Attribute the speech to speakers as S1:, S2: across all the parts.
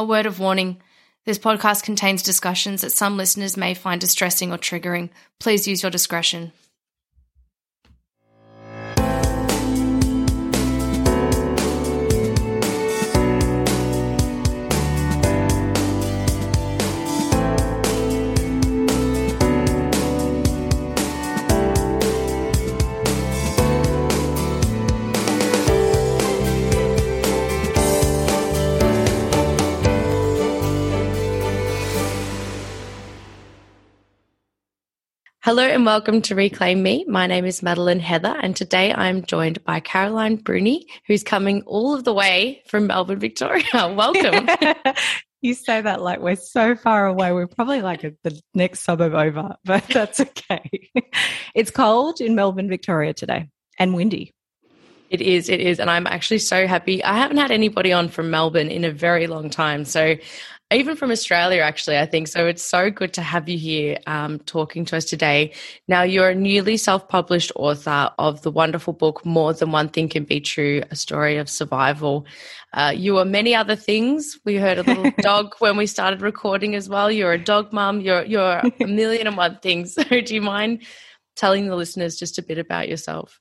S1: A word of warning this podcast contains discussions that some listeners may find distressing or triggering. Please use your discretion. Hello and welcome to Reclaim Me. My name is Madeline Heather, and today I'm joined by Caroline Bruni, who's coming all of the way from Melbourne, Victoria. Welcome.
S2: you say that like we're so far away. We're probably like the next suburb over, but that's okay. it's cold in Melbourne, Victoria today, and windy.
S1: It is, it is. And I'm actually so happy. I haven't had anybody on from Melbourne in a very long time. So even from Australia, actually, I think. So it's so good to have you here um, talking to us today. Now, you're a newly self published author of the wonderful book, More Than One Thing Can Be True A Story of Survival. Uh, you are many other things. We heard a little dog when we started recording as well. You're a dog mum, you're, you're a million and one things. So, do you mind telling the listeners just a bit about yourself?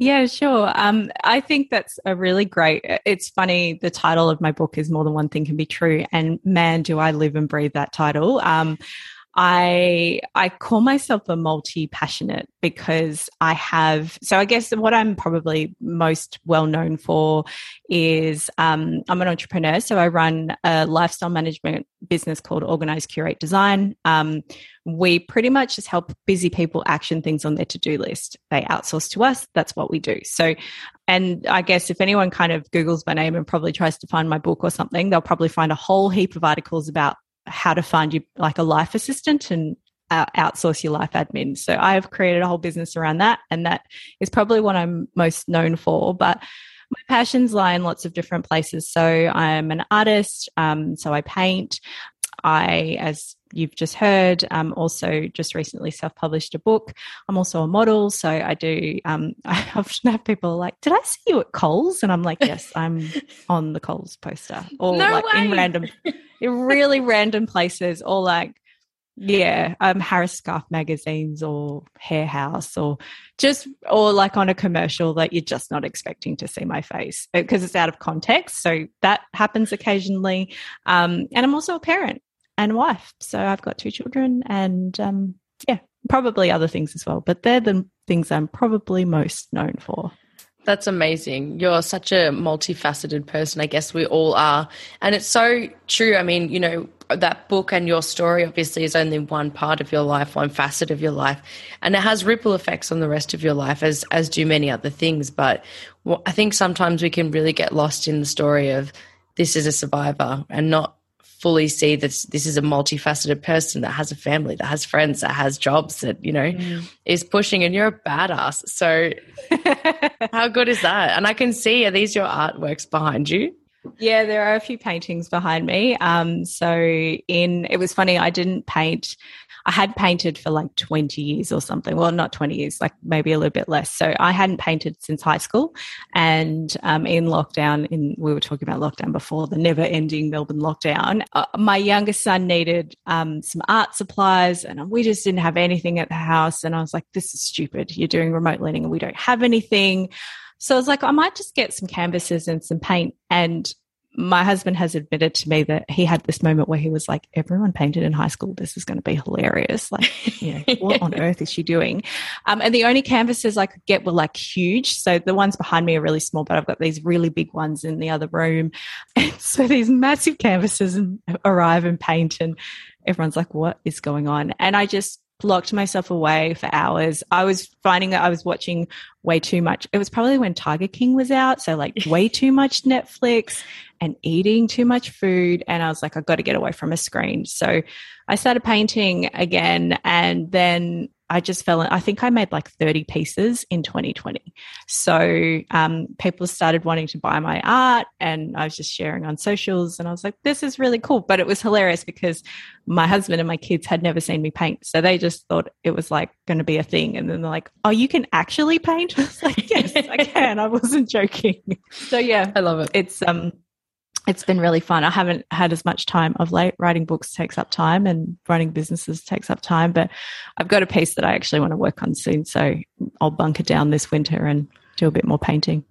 S2: Yeah, sure. Um, I think that's a really great. It's funny. The title of my book is "More Than One Thing Can Be True," and man, do I live and breathe that title. Um, I I call myself a multi passionate because I have so I guess what I'm probably most well known for is um, I'm an entrepreneur so I run a lifestyle management business called Organized Curate Design. Um, we pretty much just help busy people action things on their to do list. They outsource to us. That's what we do. So and I guess if anyone kind of Googles my name and probably tries to find my book or something, they'll probably find a whole heap of articles about how to find you like a life assistant and uh, outsource your life admin. So I have created a whole business around that, and that is probably what I'm most known for. But my passions lie in lots of different places. So I'm an artist, um, so I paint. I, as you've just heard, um, also just recently self-published a book. I'm also a model, so I do. Um, I often have people like, "Did I see you at Coles?" And I'm like, "Yes, I'm on the Coles poster, or
S1: no
S2: like
S1: way.
S2: in random, in really random places, or like." Yeah, um, Harris Scarfe magazines or Hair House or just, or like on a commercial that you're just not expecting to see my face because it's out of context. So that happens occasionally. Um, and I'm also a parent and wife. So I've got two children and um, yeah, probably other things as well. But they're the things I'm probably most known for.
S1: That's amazing. You're such a multifaceted person. I guess we all are. And it's so true. I mean, you know, that book and your story obviously is only one part of your life, one facet of your life. And it has ripple effects on the rest of your life as as do many other things. But I think sometimes we can really get lost in the story of this is a survivor and not fully see that this is a multifaceted person that has a family, that has friends, that has jobs, that, you know, mm. is pushing and you're a badass. So how good is that? And I can see, are these your artworks behind you?
S2: Yeah, there are a few paintings behind me. Um, so in it was funny, I didn't paint I had painted for like 20 years or something. Well, not 20 years, like maybe a little bit less. So I hadn't painted since high school. And um, in lockdown, in we were talking about lockdown before, the never ending Melbourne lockdown, uh, my youngest son needed um, some art supplies and we just didn't have anything at the house. And I was like, this is stupid. You're doing remote learning and we don't have anything. So I was like, I might just get some canvases and some paint. And my husband has admitted to me that he had this moment where he was like, everyone painted in high school. This is going to be hilarious. Like, you know, what on earth is she doing? Um, and the only canvases I could get were like huge. So the ones behind me are really small, but I've got these really big ones in the other room. And so these massive canvases arrive and paint and everyone's like, what is going on? And I just locked myself away for hours. I was finding that I was watching way too much. It was probably when Tiger King was out. So like way too much Netflix and eating too much food. And I was like, I've got to get away from a screen. So I started painting again and then I just fell in. I think I made like 30 pieces in 2020. So um, people started wanting to buy my art, and I was just sharing on socials. And I was like, this is really cool. But it was hilarious because my husband and my kids had never seen me paint. So they just thought it was like going to be a thing. And then they're like, oh, you can actually paint? I was like, yes, I can. I wasn't joking. So yeah,
S1: I love it.
S2: It's, um, it's been really fun. I haven't had as much time of late. Writing books takes up time and running businesses takes up time, but I've got a piece that I actually want to work on soon. So I'll bunker down this winter and do a bit more painting.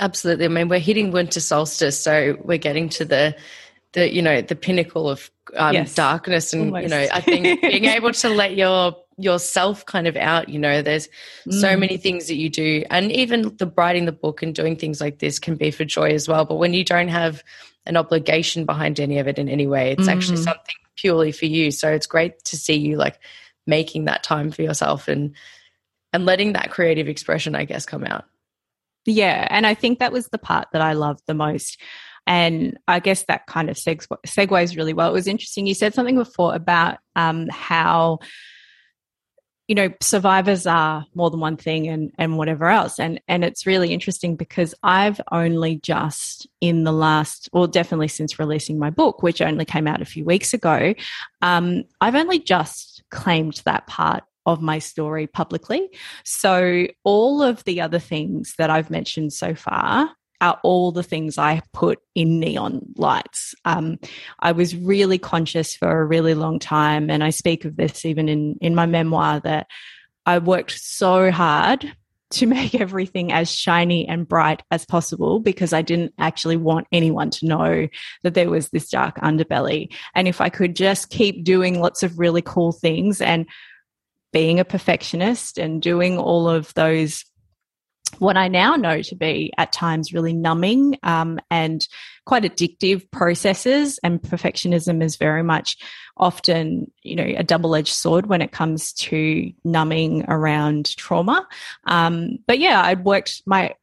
S1: Absolutely. I mean, we're hitting winter solstice, so we're getting to the the you know the pinnacle of um, yes, darkness, and almost. you know I think being able to let your yourself kind of out you know there's mm. so many things that you do and even the writing the book and doing things like this can be for joy as well but when you don't have an obligation behind any of it in any way it's mm. actually something purely for you so it's great to see you like making that time for yourself and and letting that creative expression i guess come out
S2: yeah and i think that was the part that i loved the most and I guess that kind of segue, segues really well. It was interesting. You said something before about um, how you know survivors are more than one thing and and whatever else. And and it's really interesting because i've only just in the last well definitely since releasing my book which only came out a few weeks ago um, i've only just claimed that part of my story publicly. So all of the other things that i've mentioned so far are all the things I put in neon lights. Um, I was really conscious for a really long time, and I speak of this even in in my memoir that I worked so hard to make everything as shiny and bright as possible because I didn't actually want anyone to know that there was this dark underbelly. And if I could just keep doing lots of really cool things and being a perfectionist and doing all of those what I now know to be at times really numbing um, and quite addictive processes. And perfectionism is very much often, you know, a double edged sword when it comes to numbing around trauma. Um, but yeah, I'd worked my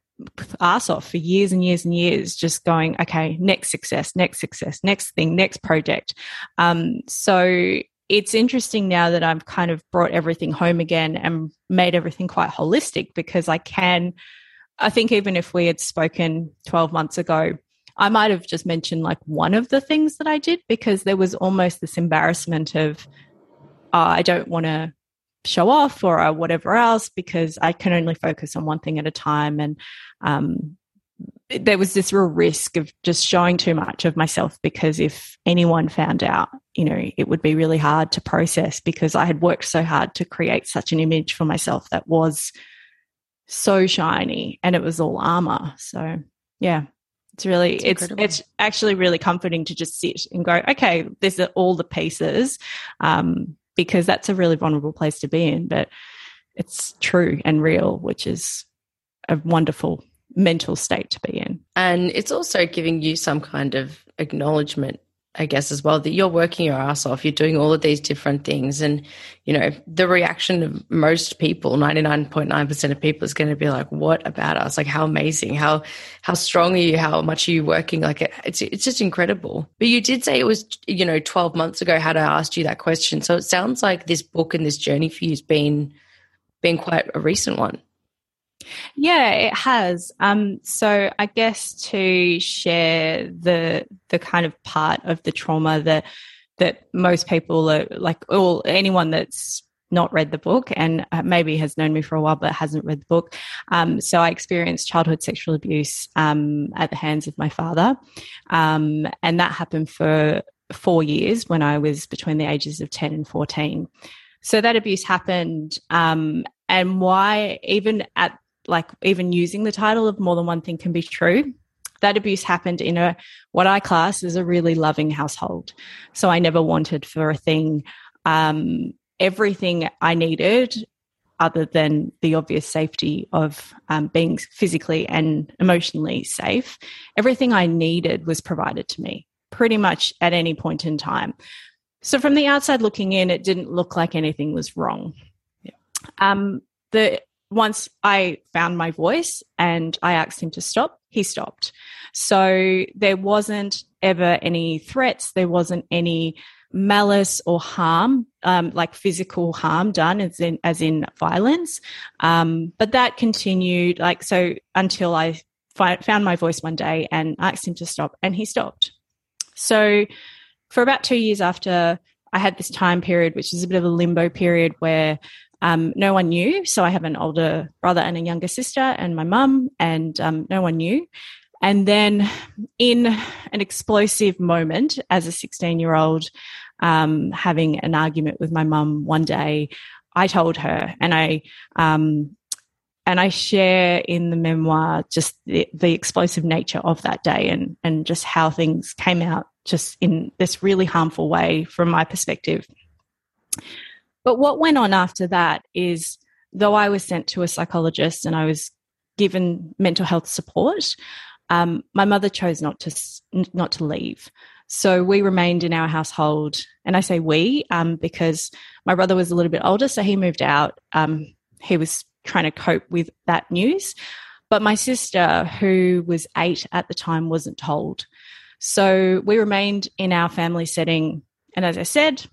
S2: ass off for years and years and years, just going, okay, next success, next success, next thing, next project. Um, so it's interesting now that I've kind of brought everything home again and made everything quite holistic because I can. I think even if we had spoken 12 months ago, I might have just mentioned like one of the things that I did because there was almost this embarrassment of, uh, I don't want to show off or uh, whatever else because I can only focus on one thing at a time. And um, there was this real risk of just showing too much of myself because if anyone found out, you know, it would be really hard to process because I had worked so hard to create such an image for myself that was so shiny and it was all armor. So, yeah, it's really it's it's, it's actually really comforting to just sit and go, okay, these are all the pieces, um, because that's a really vulnerable place to be in, but it's true and real, which is a wonderful mental state to be in.
S1: And it's also giving you some kind of acknowledgement, I guess, as well, that you're working your ass off. You're doing all of these different things. And, you know, the reaction of most people, 99.9% of people, is going to be like, what about us? Like, how amazing, how, how strong are you? How much are you working? Like, it's, it's just incredible. But you did say it was, you know, 12 months ago had I asked you that question. So it sounds like this book and this journey for you has been, been quite a recent one.
S2: Yeah, it has. Um, so I guess to share the the kind of part of the trauma that that most people are like, or anyone that's not read the book and uh, maybe has known me for a while but hasn't read the book. Um, so I experienced childhood sexual abuse um, at the hands of my father, um, and that happened for four years when I was between the ages of ten and fourteen. So that abuse happened, um, and why even at like even using the title of more than one thing can be true that abuse happened in a what I class as a really loving household. So I never wanted for a thing. Um, everything I needed, other than the obvious safety of um, being physically and emotionally safe, everything I needed was provided to me pretty much at any point in time. So from the outside looking in, it didn't look like anything was wrong. Yeah. Um, the once I found my voice and I asked him to stop, he stopped. So there wasn't ever any threats. There wasn't any malice or harm, um, like physical harm done as in, as in violence. Um, but that continued like, so until I fi- found my voice one day and asked him to stop and he stopped. So for about two years after I had this time period, which is a bit of a limbo period where um, no one knew. So I have an older brother and a younger sister, and my mum, and um, no one knew. And then, in an explosive moment, as a 16 year old, um, having an argument with my mum one day, I told her, and I um, and I share in the memoir just the, the, explosive nature of that day and and just how things came out just in this really harmful way from my perspective. But what went on after that is, though I was sent to a psychologist and I was given mental health support, um, my mother chose not to not to leave. So we remained in our household, and I say we um, because my brother was a little bit older, so he moved out. Um, he was trying to cope with that news, but my sister, who was eight at the time, wasn't told. So we remained in our family setting, and as I said,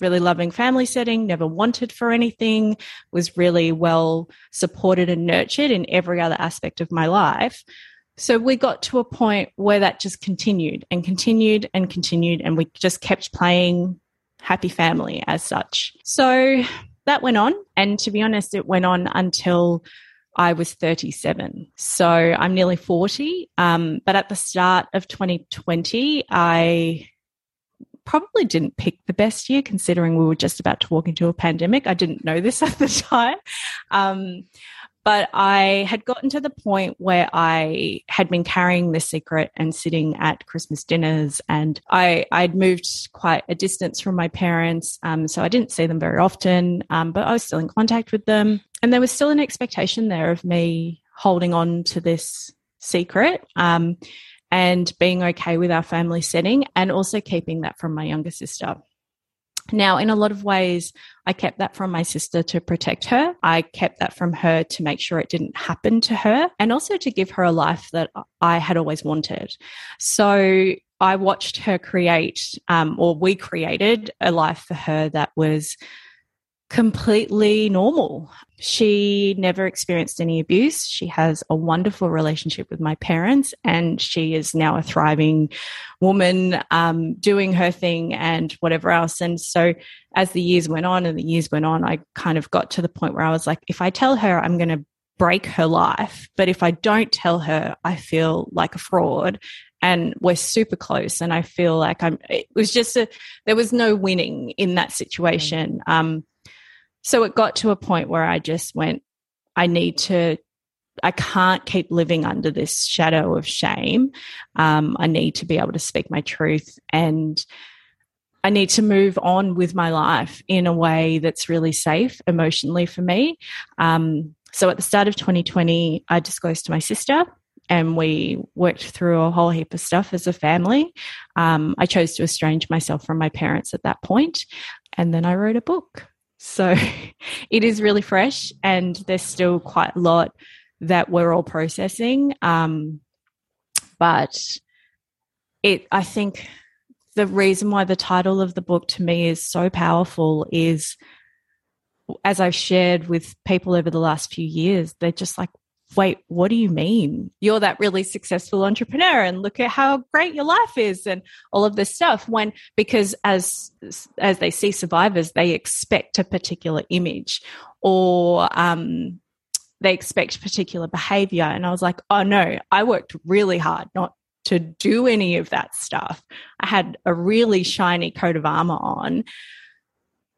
S2: really loving family setting, never wanted for anything, was really well supported and nurtured in every other aspect of my life. So we got to a point where that just continued and continued and continued, and we just kept playing happy family as such. So that went on. And to be honest, it went on until I was 37. So I'm nearly 40. Um, but at the start of 2020, I probably didn't pick the best year considering we were just about to walk into a pandemic. I didn't know this at the time. Um, but I had gotten to the point where I had been carrying this secret and sitting at Christmas dinners, and I I'd moved quite a distance from my parents, um, so I didn't see them very often. Um, but I was still in contact with them, and there was still an expectation there of me holding on to this secret. Um, and being okay with our family setting and also keeping that from my younger sister. Now, in a lot of ways, I kept that from my sister to protect her. I kept that from her to make sure it didn't happen to her and also to give her a life that I had always wanted. So I watched her create, um, or we created a life for her that was completely normal. She never experienced any abuse. She has a wonderful relationship with my parents, and she is now a thriving woman um, doing her thing and whatever else. And so, as the years went on and the years went on, I kind of got to the point where I was like, if I tell her I'm going to break her life, but if I don't tell her, I feel like a fraud and we're super close and i feel like i'm it was just a there was no winning in that situation um so it got to a point where I just went, I need to, I can't keep living under this shadow of shame. Um, I need to be able to speak my truth and I need to move on with my life in a way that's really safe emotionally for me. Um, so at the start of 2020, I disclosed to my sister and we worked through a whole heap of stuff as a family. Um, I chose to estrange myself from my parents at that point, and then I wrote a book. So it is really fresh, and there's still quite a lot that we're all processing. Um, but it, I think, the reason why the title of the book to me is so powerful is, as I've shared with people over the last few years, they're just like, wait, what do you mean? You're that really successful entrepreneur and look at how great your life is and all of this stuff. When, because as, as they see survivors, they expect a particular image or, um, they expect particular behavior. And I was like, oh no, I worked really hard not to do any of that stuff. I had a really shiny coat of armor on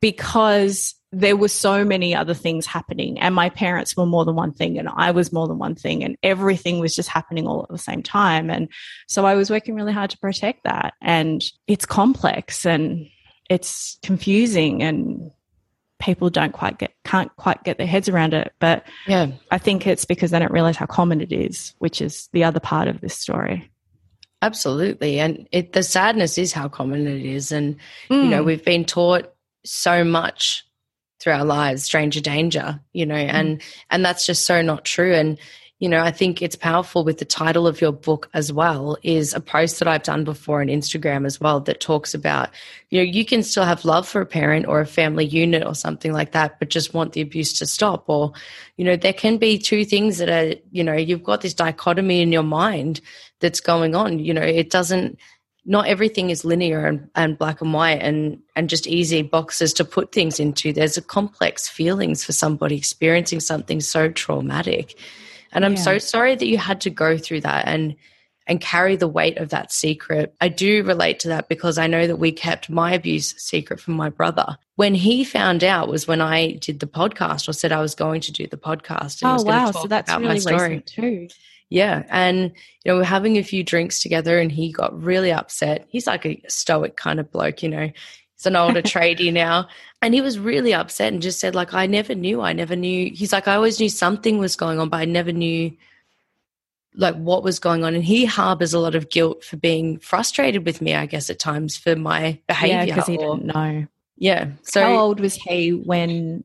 S2: because there were so many other things happening and my parents were more than one thing and I was more than one thing and everything was just happening all at the same time. And so I was working really hard to protect that. And it's complex and it's confusing and people don't quite get can't quite get their heads around it. But
S1: yeah.
S2: I think it's because they don't realize how common it is which is the other part of this story.
S1: Absolutely. And it the sadness is how common it is. And mm. you know we've been taught so much through our lives stranger danger you know mm. and and that's just so not true. And you know i think it's powerful with the title of your book as well is a post that i've done before on instagram as well that talks about you know you can still have love for a parent or a family unit or something like that but just want the abuse to stop. Or you know there can be two things that are you know you've got this dichotomy in your mind that's going on. You know it doesn't not everything is linear and, and black and white and and just easy boxes to put things into. There's a complex feelings for somebody experiencing something so traumatic. And i'm yeah. so sorry that you had to go through that and and carry the weight of that secret. I do relate to that because i know that we kept my abuse secret from my brother. When he found out was when i did the podcast or said i was going to do the podcast
S2: and oh wow. So that's really recent too
S1: yeah. And, you know, we're having a few drinks together and he got really upset. He's like a stoic kind of bloke, you know. He's an older tradie now. And he was really upset and just said, like, I never knew. I never knew. He's like, I always knew something was going on, but I never knew like what was going on. And he harbors a lot of guilt for being frustrated with me, I guess, at times for my behavior.
S2: Yeah, because he or, didn't know.
S1: Yeah.
S2: So how old was he when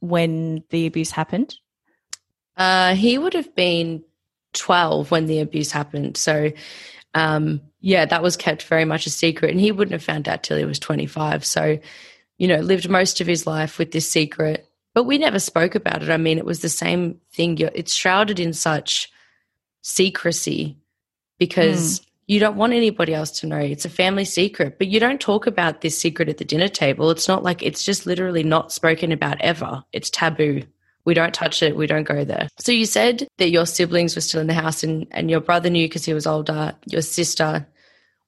S2: when the abuse happened?
S1: Uh, he would have been 12 when the abuse happened. So, um, yeah, that was kept very much a secret. And he wouldn't have found out till he was 25. So, you know, lived most of his life with this secret. But we never spoke about it. I mean, it was the same thing. It's shrouded in such secrecy because mm. you don't want anybody else to know. It's a family secret, but you don't talk about this secret at the dinner table. It's not like it's just literally not spoken about ever. It's taboo. We don't touch it. We don't go there. So you said that your siblings were still in the house and, and your brother knew because he was older. Your sister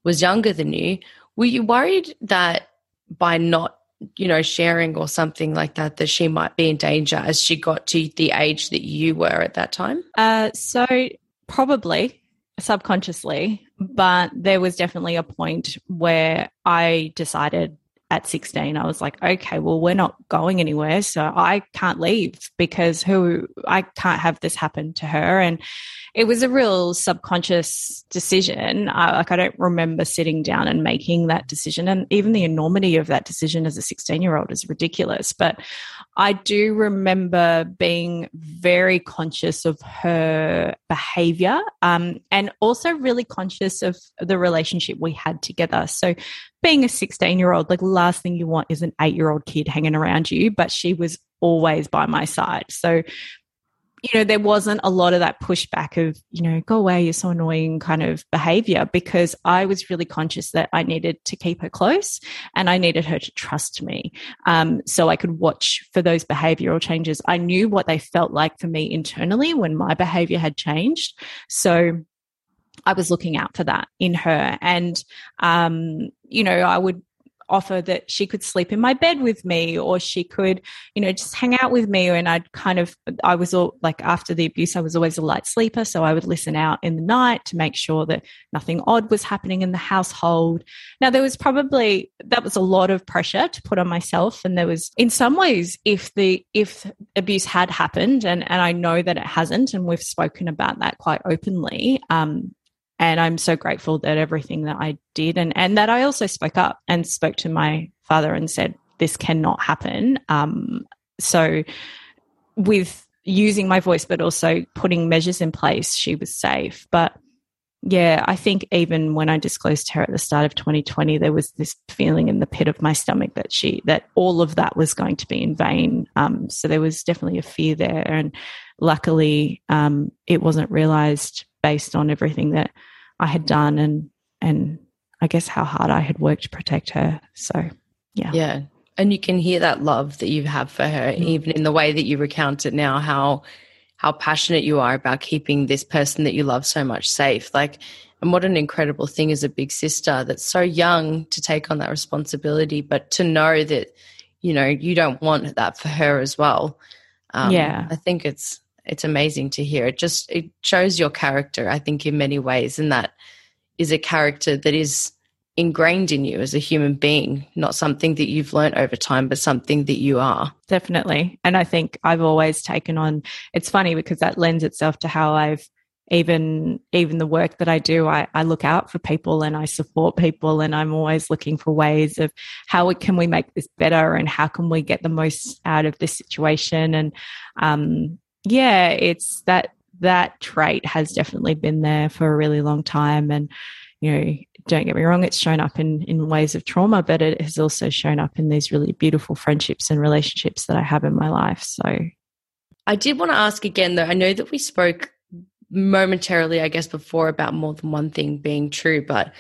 S1: was younger than you. Were you worried that by not, you know, sharing or something like that, that she might be in danger as she got to the age that you were at that time?
S2: Uh, so probably subconsciously, but there was definitely a point where I decided at 16 i was like okay well we're not going anywhere so i can't leave because who i can't have this happen to her. And it was a real subconscious decision. I, like i don't remember sitting down and making that decision. And even the enormity of that decision as a 16 year old is ridiculous. But I do remember being very conscious of her behavior um, and also really conscious of the relationship we had together. So, being a 16 year old, like, last thing you want is an eight year old kid hanging around you, but she was always by my side. So, you know, there wasn't a lot of that pushback of, you know, go away, you're so annoying kind of behavior because I was really conscious that I needed to keep her close and I needed her to trust me. Um, so I could watch for those behavioral changes. I knew what they felt like for me internally when my behavior had changed. So I was looking out for that in her. And, um, you know, I would offer that she could sleep in my bed with me or she could, you know, just hang out with me. And I'd kind of, I was all like after the abuse, I was always a light sleeper. So I would listen out in the night to make sure that nothing odd was happening in the household. Now, there was probably, that was a lot of pressure to put on myself. And there was, in some ways, if the, if abuse had happened, and, and I know that it hasn't, and we've spoken about that quite openly, um, and I'm so grateful that everything that I did and, and that I also spoke up and spoke to my father and said, this cannot happen. Um, so with using my voice, but also putting measures in place, she was safe. But yeah, I think even when I disclosed her at the start of 2020, there was this feeling in the pit of my stomach that she, that all of that was going to be in vain. Um, so there was definitely a fear there. And luckily, um, it wasn't realized based on everything that I had done and and I guess how hard I had worked to protect her. So yeah.
S1: Yeah. And you can hear that love that you have for her, mm. even in the way that you recount it now, how how passionate you are about keeping this person that you love so much safe. Like and what an incredible thing as a big sister that's so young to take on that responsibility, but to know that you know, you don't want that for her as well.
S2: Um, yeah.
S1: I think it's it's amazing to hear. It just it shows your character, I think, in many ways, and that is a character that is ingrained in you as a human being, not something that you've learned over time, but something that you are.
S2: Definitely. And I think I've always taken on it's funny because that lends itself to how I've even even the work that I do, I, I look out for people and I support people and I'm always looking for ways of how can we make this better and how can we get the most out of this situation. And um, yeah, it's that that trait has definitely been there for a really long time. And, you know, don't get me wrong, it's shown up in, in ways of trauma, but it has also shown up in these really beautiful friendships and relationships that I have in my life. So
S1: I did want to ask again, though, I know that we spoke momentarily, I guess, before about more than one thing being true, but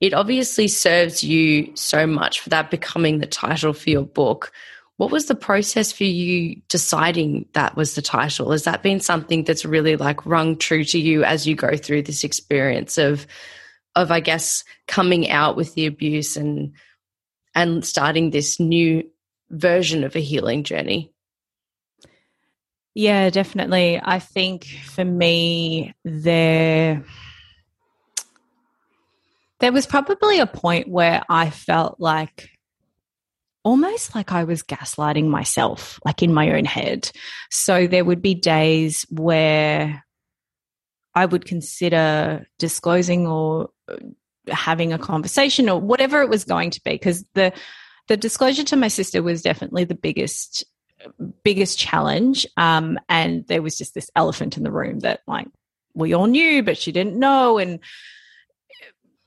S1: it obviously serves you so much for that becoming the title for your book. What was the process for you deciding that was the title? Has that been something that's really like rung true to you as you go through this experience of, of I guess, coming out with the abuse and and starting this new version of a healing journey?
S2: Yeah, definitely. I think for me, there there was probably a point where I felt like almost like I was gaslighting myself, like in my own head. So there would be days where I would consider disclosing or uh, having a conversation or whatever it was going to be because the the disclosure to my sister was definitely the biggest biggest challenge. Um, and there was just this elephant in the room that like we all knew, but she didn't know. And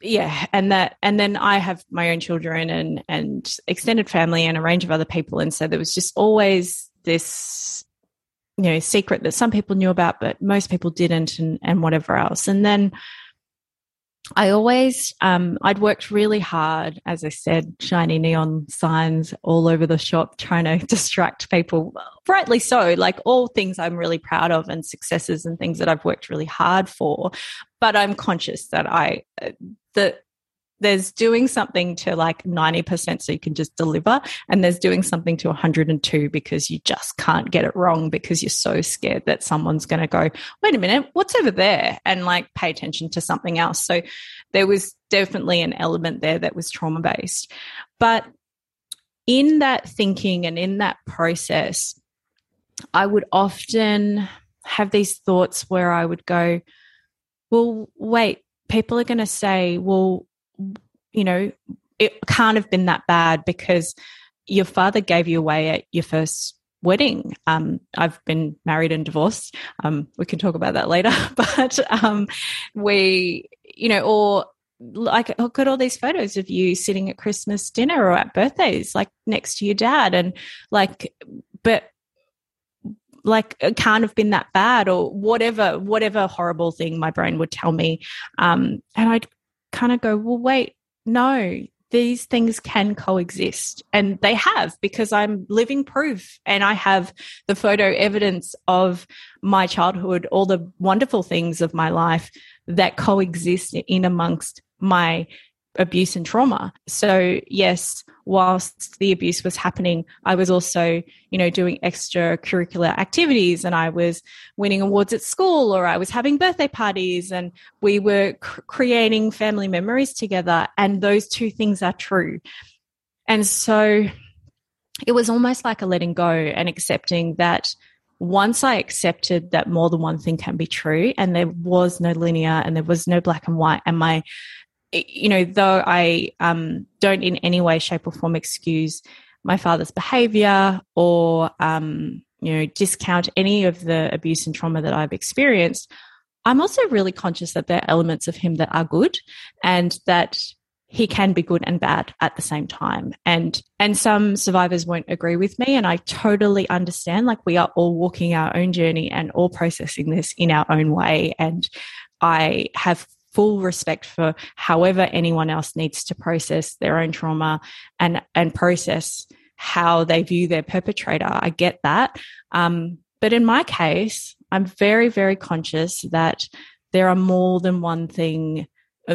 S2: yeah, and that, and then I have my own children and, and extended family and a range of other people. And so there was just always this, you know, secret that some people knew about, but most people didn't and, and whatever else. And then, I always, um, I'd worked really hard, as I said, shiny neon signs all over the shop, trying to distract people. Rightly so, like all things I'm really proud of and successes and things that I've worked really hard for. But I'm conscious that I, uh, that there's doing something to like 90% so you can just deliver and there's doing something to 102 because you just can't get it wrong because you're so scared that someone's going to go wait a minute what's over there? and like pay attention to something else. So there was definitely an element there that was trauma based but in that thinking and in that process i would often have these thoughts where i would go well wait people are going to say well you know, it can't have been that bad because your father gave you away at your first wedding. Um, I've been married and divorced. Um, we can talk about that later, but um, we, you know, or like look at all these photos of you sitting at Christmas dinner or at birthdays, like next to your dad, and like, but like it can't have been that bad or whatever, whatever horrible thing my brain would tell me. Um, and I'd kind of go, well, wait, no, these things can coexist. And they have because I'm living proof and I have the photo evidence of my childhood, all the wonderful things of my life that coexist in amongst my abuse and trauma. So, yes, whilst the abuse was happening, I was also, you know, doing extracurricular activities and I was winning awards at school or I was having birthday parties and we were cr- creating family memories together. And those two things are true. And so it was almost like a letting go and accepting that once I accepted that more than one thing can be true and there was no linear and there was no black and white and my you know, though I um, don't in any way, shape, or form excuse my father's behavior or, um, you know, discount any of the abuse and trauma that I've experienced, I'm also really conscious that there are elements of him that are good and that he can be good and bad at the same time. And and some survivors won't agree with me and i totally understand like we are all walking our own journey and all processing this in our own way. And i have full respect for however anyone else needs to process their own trauma and and process how they view their perpetrator. I get that. Um, but in my case, I'm very, very conscious that there are more than one thing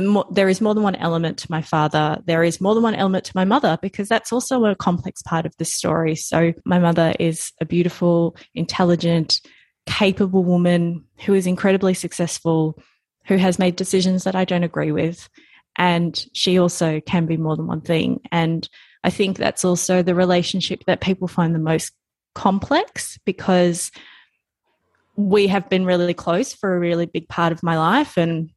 S2: more, there is more than one element to my father. There is more than one element to my mother because that's also a complex part of this story. So my mother is a beautiful, intelligent, capable woman who is incredibly successful, who has made decisions that I don't agree with. And she also can be more than one thing. And I think that's also the relationship that people find the most complex because we have been really close for a really big part of my life. And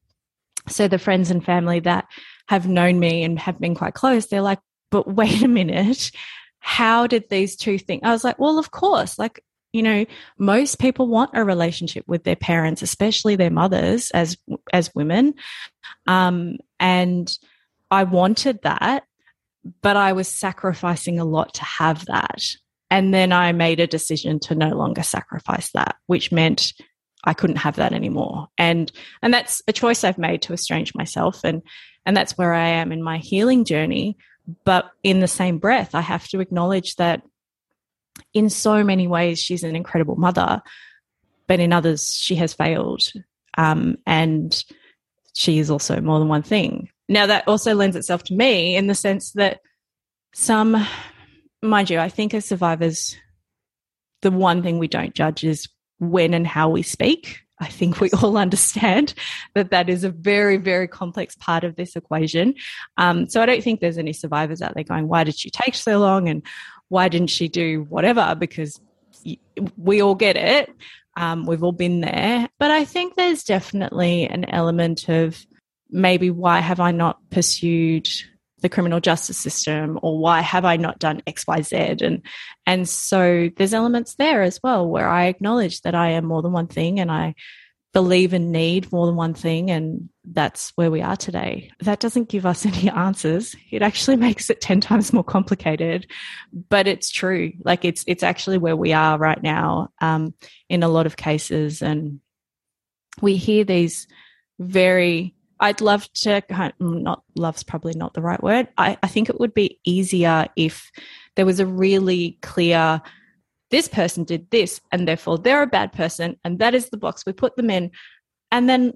S2: so the friends and family that have known me and have been quite close, they're like, but wait a minute, how did these two things? I was like, well, of course, like, you know, most people want a relationship with their parents, especially their mothers as as women. Um, and I wanted that, but I was sacrificing a lot to have that. And then I made a decision to no longer sacrifice that, which meant I couldn't have that anymore. And and that's a choice I've made to estrange myself and and that's where I am in my healing journey. But in the same breath, I have to acknowledge that in so many ways she's an incredible mother, but in others she has failed. Um, and she is also more than one thing. Now that also lends itself to me in the sense that some mind you, I think as survivors, the one thing we don't judge is when and how we speak. I think we all understand that that is a very, very complex part of this equation. Um, so I don't think there's any survivors out there going, why did she take so long? And why didn't she do whatever? Because we all get it. Um, we've all been there. But I think there's definitely an element of maybe why have I not pursued the criminal justice system or why have I not done XYZ? And and so there's elements there as well where I acknowledge that I am more than one thing and I believe and need more than one thing and that's where we are today. That doesn't give us any answers. It actually makes it 10 times more complicated, but it's true. Like it's it's actually where we are right now um, in a lot of cases and we hear these very I'd love to not love's probably not the right word. I, I think it would be easier if there was a really clear this person did this and therefore they're a bad person and that is the box we put them in. And then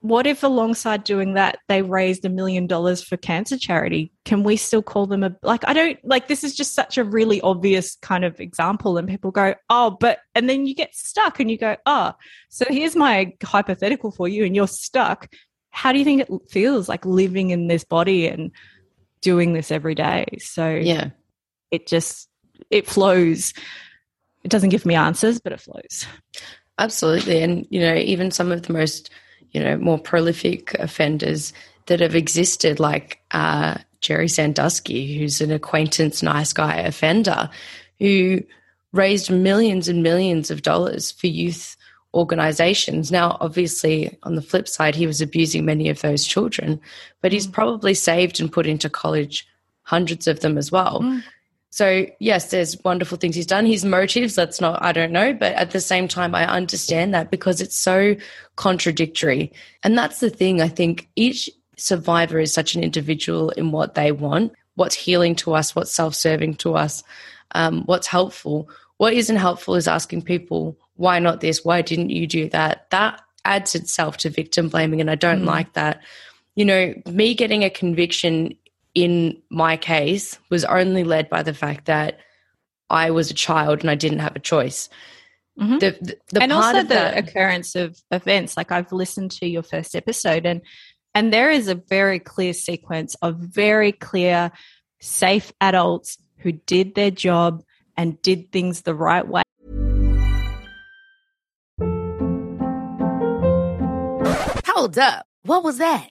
S2: what if alongside doing that they raised a million dollars for cancer charity can we still call them a like i don't like this is just such a really obvious kind of example and people go oh but and then you get stuck and you go oh so here's my hypothetical for you and you're stuck how do you think it feels like living in this body and doing this every day? So
S1: yeah,
S2: it just it flows. It doesn't give me answers, but it flows.
S1: Absolutely, and you know, even some of the most you know more prolific offenders that have existed, like uh, Jerry Sandusky, who's an acquaintance, nice guy offender, who raised millions and millions of dollars for youth organizations. Now, obviously, on the flip side, he was abusing many of those children, but he's mm. probably saved and put into college hundreds of them as well. Mm. So, yes, there's wonderful things he's done. His motives, that's not, I don't know. But at the same time, I understand that because it's so contradictory. And that's the thing. I think each survivor is such an individual in what they want, what's healing to us, what's self serving to us, um, what's helpful. What isn't helpful is asking people, why not this? Why didn't you do that? That adds itself to victim blaming, and I don't mm. like that. You know, me getting a conviction in my case was only led by the fact that I was a child and I didn't have a choice.
S2: Mm-hmm. The, the, the and also the that, occurrence of events. Like I've listened to your first episode, and and there is a very clear sequence of very clear, safe adults who did their job and did things the right way
S3: Hold up. What was that?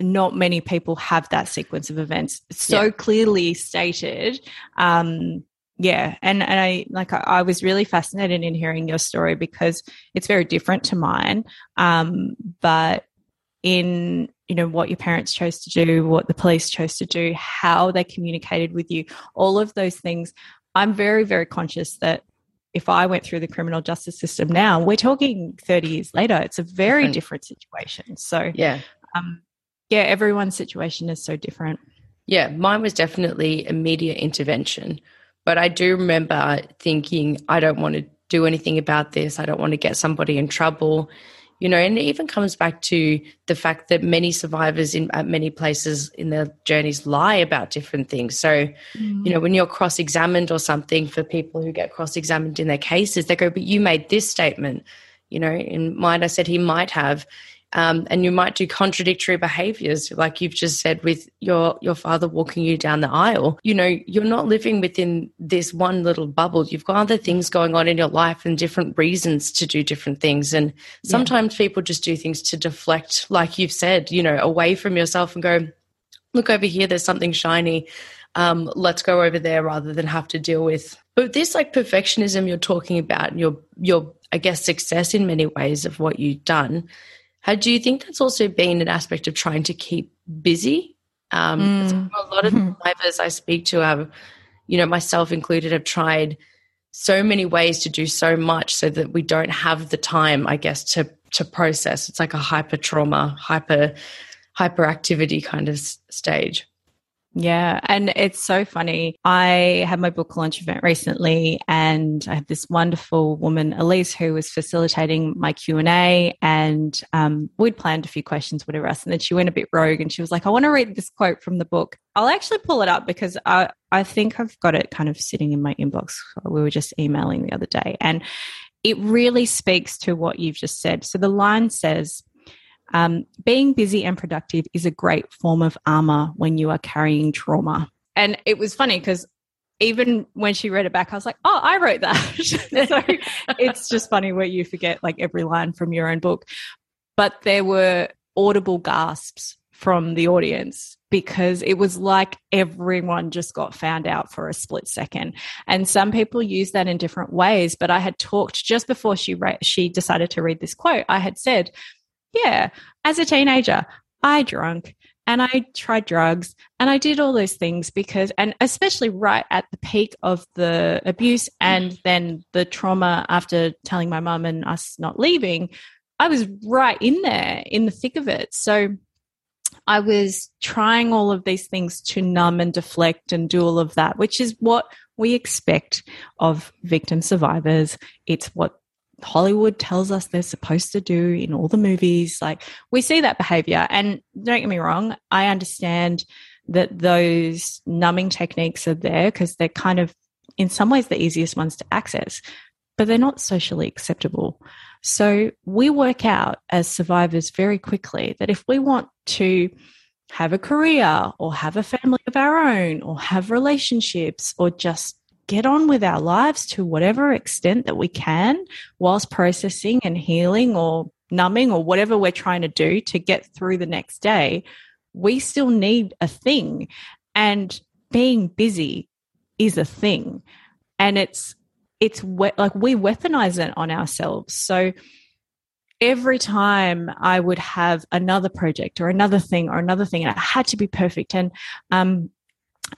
S2: not many people have that sequence of events so yeah. clearly stated. Um, yeah, and and I like I, I, was really fascinated in hearing your story because it's very different to mine. Um, but in you know what your parents chose to do, what the police chose to do, how they communicated with you, all of those things. I'm very very conscious that if I went through the criminal justice system now, we're talking 30 years later. It's a very different, different situation. So
S1: yeah,
S2: um, yeah, everyone's situation is so different.
S1: Yeah, mine was definitely immediate intervention. But I do remember thinking, I don't want to do anything about this. I don't want to get somebody in trouble. You know, and it even comes back to the fact that many survivors in at many places in their journeys lie about different things. So, mm. you know, when you're cross examined or something for people who get cross examined in their cases, they go, But you made this statement. You know, in mine, I said he might have um, and you might do contradictory behaviors, like you've just said with your your father walking you down the aisle. You know, you're not living within this one little bubble. You've got other things going on in your life and different reasons to do different things. And sometimes yeah. people just do things to deflect, like you've said, you know, away from yourself and go, look over here, there's something shiny. Um, let's go over there rather than have to deal with. But this like perfectionism you're talking about, your your I guess success in many ways of what you've done how do you think that's also been an aspect of trying to keep busy? Um, mm. A lot of mm-hmm. survivors I speak to have, you know, myself included, have tried so many ways to do so much so that we don't have the time, I guess, to to process. It's like a hyper trauma, hyper hyperactivity kind of stage.
S2: Yeah. And it's so funny. I had my book launch event recently and I have this wonderful woman, Elise, who was facilitating my Q&A and um, we'd planned a few questions, whatever else. And then she went a bit rogue and she was like, I want to read this quote from the book. I'll actually pull it up because I, I think I've got it kind of sitting in my inbox. We were just emailing the other day and it really speaks to what you've just said. So the line says, um, being busy and productive is a great form of armor when you are carrying trauma. And it was funny because even when she read it back, I was like, oh, I wrote that. so it's just funny where you forget like every line from your own book. But there were audible gasps from the audience because it was like everyone just got found out for a split second. And some people use that in different ways. But I had talked just before she re- she decided to read this quote. I had said, yeah, as a teenager, I drank and I tried drugs and I did all those things because, and especially right at the peak of the abuse and mm. then the trauma after telling my mum and us not leaving, I was right in there in the thick of it. So I was trying all of these things to numb and deflect and do all of that, which is what we expect of victim survivors. It's what Hollywood tells us they're supposed to do in all the movies. Like we see that behavior. And don't get me wrong, I understand that those numbing techniques are there because they're kind of, in some ways, the easiest ones to access, but they're not socially acceptable. So we work out as survivors very quickly that if we want to have a career or have a family of our own or have relationships or just get on with our lives to whatever extent that we can whilst processing and healing or numbing or whatever we're trying to do to get through the next day, we still need a thing. And being busy is a thing. And it's, it's like we weaponize it on ourselves. So every time I would have another project or another thing or another thing, and it had to be perfect. And um,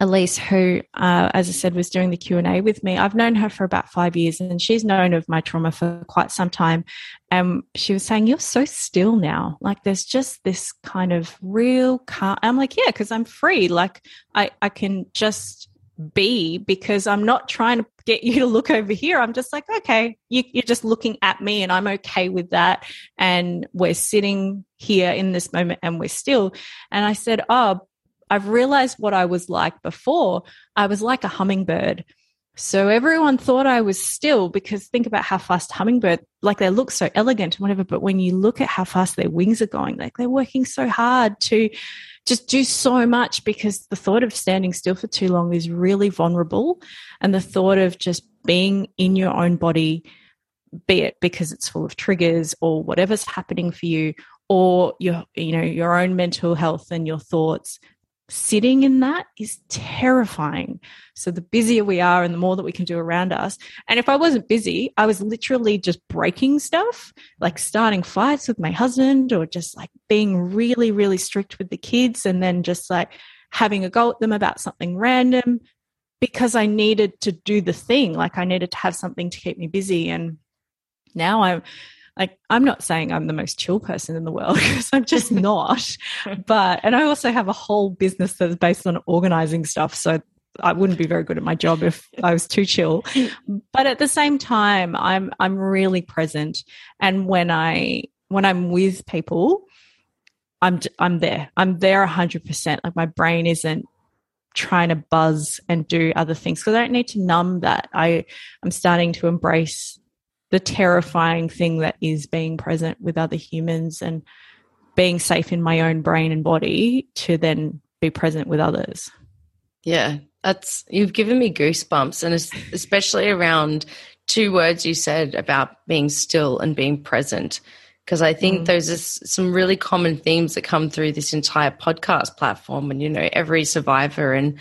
S2: Elise, who, uh, as I said, was doing the Q and A with me. I've known her for about five years, and she's known of my trauma for quite some time. And she was saying, "You're so still now. Like there's just this kind of real calm." I'm like, "Yeah, because I'm free. Like I, I can just." be because I'm not trying to get you to look over here. I'm just like, okay, you, are just looking at me and I'm okay with that. And we're sitting here in this moment and we're still. And I said, oh, I've realized what I was like before. I was like a hummingbird. So everyone thought I was still because think about how fast hummingbird, like they look so elegant and whatever. But when you look at how fast their wings are going, like they're working so hard to just do so much because the thought of standing still for too long is really vulnerable. And the thought of just being in your own body, be it because it's full of triggers or whatever's happening for you, or your, you know, your own mental health and your thoughts sitting in that is terrifying. So the busier we are and the more that we can do around us. And if I wasn't busy, I was literally just breaking stuff, like starting fights with my husband or just like being really, really strict with the kids and then just like having a go at them about something random because I needed to do the thing. Like I needed to have something to keep me busy. And now I'm like i'm not saying i'm the most chill person in the world because i'm just not. But and i also have a whole business that's based on organizing stuff so i wouldn't be very good at my job if i was too chill. But at the same time i'm i'm really present. And when i when i'm with people i'm i'm there. I'm there 100% like my brain isn't trying to buzz and do other things because i don't need to numb that. I i'm starting to embrace the terrifying thing that is being present with other humans and being safe in my own brain and body to then be present with others.
S1: Yeah, that's you've given me goosebumps, and especially around two words you said about being still and being present. Because I think mm. those are some really common themes that come through this entire podcast platform. And, you know, every survivor, and,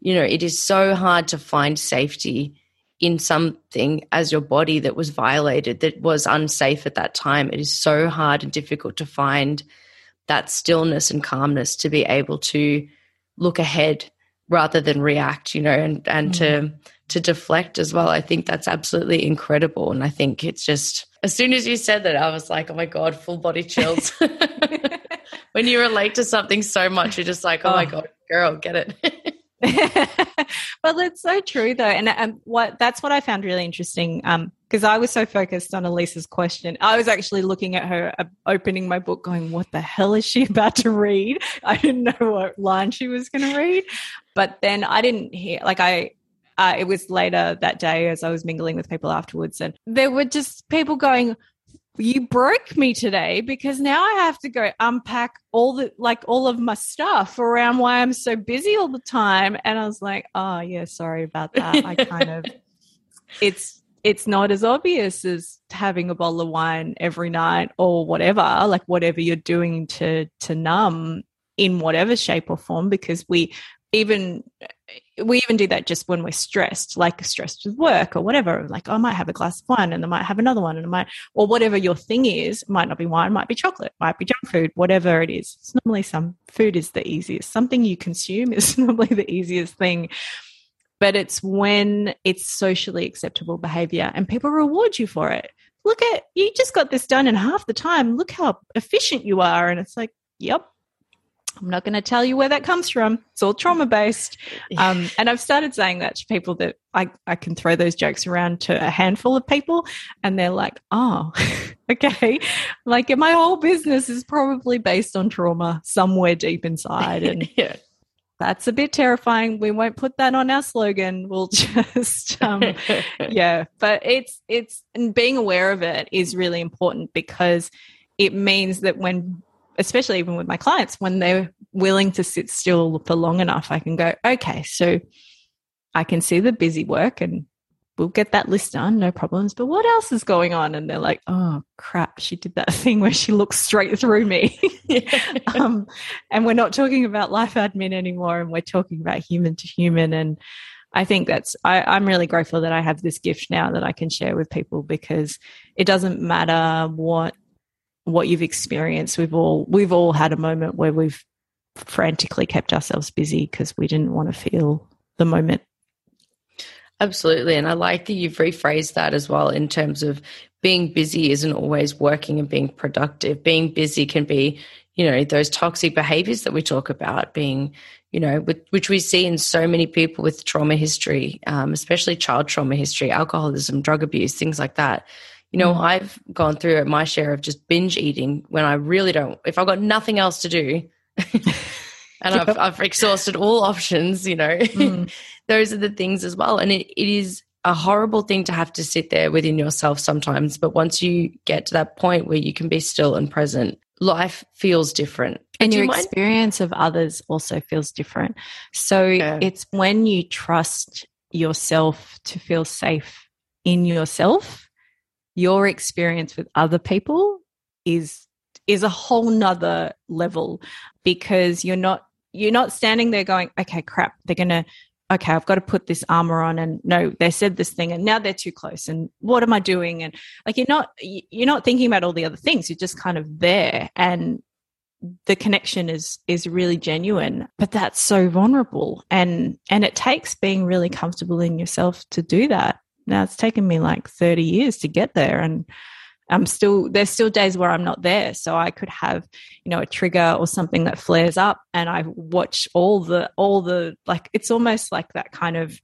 S1: you know, it is so hard to find safety in something as your body that was violated, that was unsafe at that time, it is so hard and difficult to find that stillness and calmness to be able to look ahead rather than react, you know, and, and mm. to to deflect as well. I think that's absolutely incredible. And I think it's just as soon as you said that, I was like, oh my God, full body chills. when you relate to something so much, you're just like, oh, oh. my God, girl, get it.
S2: but it's so true though and um, what that's what i found really interesting um because i was so focused on Elise's question. I was actually looking at her uh, opening my book going what the hell is she about to read? I didn't know what line she was going to read but then i didn't hear like i uh, it was later that day as I was mingling with people afterwards, and there were just people going, you broke me today because now I have to go unpack all the like all of my stuff around why I'm so busy all the time. And I was like, oh yeah, sorry about that. I kind of it's it's not as obvious as having a bottle of wine every night or whatever, like whatever you're doing to to numb in whatever shape or form because we even we even do that just when we're stressed, like stressed with work or whatever. Like, oh, I might have a glass of wine and I might have another one and I might, or whatever your thing is, might not be wine, might be chocolate, might be junk food, whatever it is. It's normally some food is the easiest. Something you consume is normally the easiest thing. But it's when it's socially acceptable behavior and people reward you for it. Look at, you just got this done in half the time. Look how efficient you are. And it's like, yep, I'm not going to tell you where that comes from. It's all trauma based. Um, and I've started saying that to people that I, I can throw those jokes around to a handful of people and they're like, oh, okay. Like my whole business is probably based on trauma somewhere deep inside. And yeah. That's a bit terrifying. We won't put that on our slogan. We'll just, um, yeah. But it's, it's, and being aware of it is really important because it means that when especially even with my clients, when they're willing to sit still for long enough, I can go, okay, so I can see the busy work and we'll get that list done, no problems. But what else is going on? And they're like, oh crap, she did that thing where she looks straight through me. um, and we're not talking about life admin anymore, and we're talking about human to human. And I think that's, I, I'm really grateful that I have this gift now that I can share with people because it doesn't matter what what you've experienced. We've all we've all had a moment where we've frantically kept ourselves busy because we didn't want to feel the moment
S1: Absolutely. And I like that you've rephrased that as well in terms of being busy isn't always working and being productive. Being busy can be, you know, those toxic behaviors that we talk about being, you know, with, which we see in so many people with trauma history, um, especially child trauma history, alcoholism, drug abuse, things like that. You know, mm. I've gone through my share of just binge eating when I really don't, if I've got nothing else to do. and I've, I've exhausted all options, you know, mm those are the things as well. And it, it is a horrible thing to have to sit there within yourself sometimes. But once you get to that point where you can be still and present, life feels different.
S2: And your you experience of others also feels different. So yeah. it's when you trust yourself to feel safe in yourself, your experience with other people is is a whole nother level because you're not you're not standing there going, okay, crap, they're to okay, I've got to put this armor on and no, they said this thing and now they're too close and what am I doing? And like, you're not, you're not thinking about all the other things. You're just kind of there and the connection is, is really genuine, but that's so vulnerable. And, and it takes being really comfortable in yourself to do that. Now it's taken me like 30 years to get there. And, I'm still there's still days where I'm not there. So I could have, you know, a trigger or something that flares up and I watch all the all the like it's almost like that kind of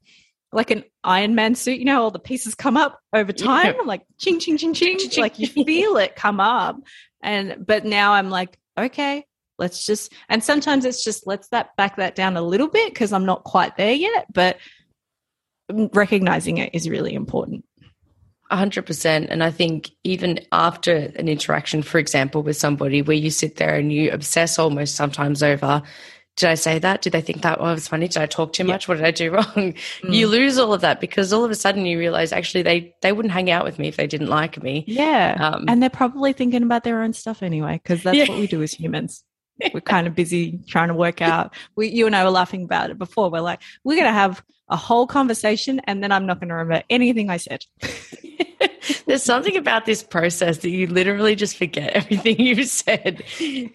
S2: like an Iron Man suit, you know, all the pieces come up over time, yeah. like ching ching ching ching, like you feel it come up. And but now I'm like, okay, let's just and sometimes it's just let's that back that down a little bit because I'm not quite there yet, but recognizing it is really important.
S1: 100%. And I think even after an interaction, for example, with somebody where you sit there and you obsess almost sometimes over, did I say that? Did they think that oh, was funny? Did I talk too much? What did I do wrong? Mm. You lose all of that because all of a sudden you realize actually they, they wouldn't hang out with me if they didn't like me.
S2: Yeah. Um, and they're probably thinking about their own stuff anyway, because that's yeah. what we do as humans. We're kind of busy trying to work out. We, you and I were laughing about it before. We're like, we're going to have a whole conversation and then I'm not going to remember anything I said.
S1: There's something about this process that you literally just forget everything you've said.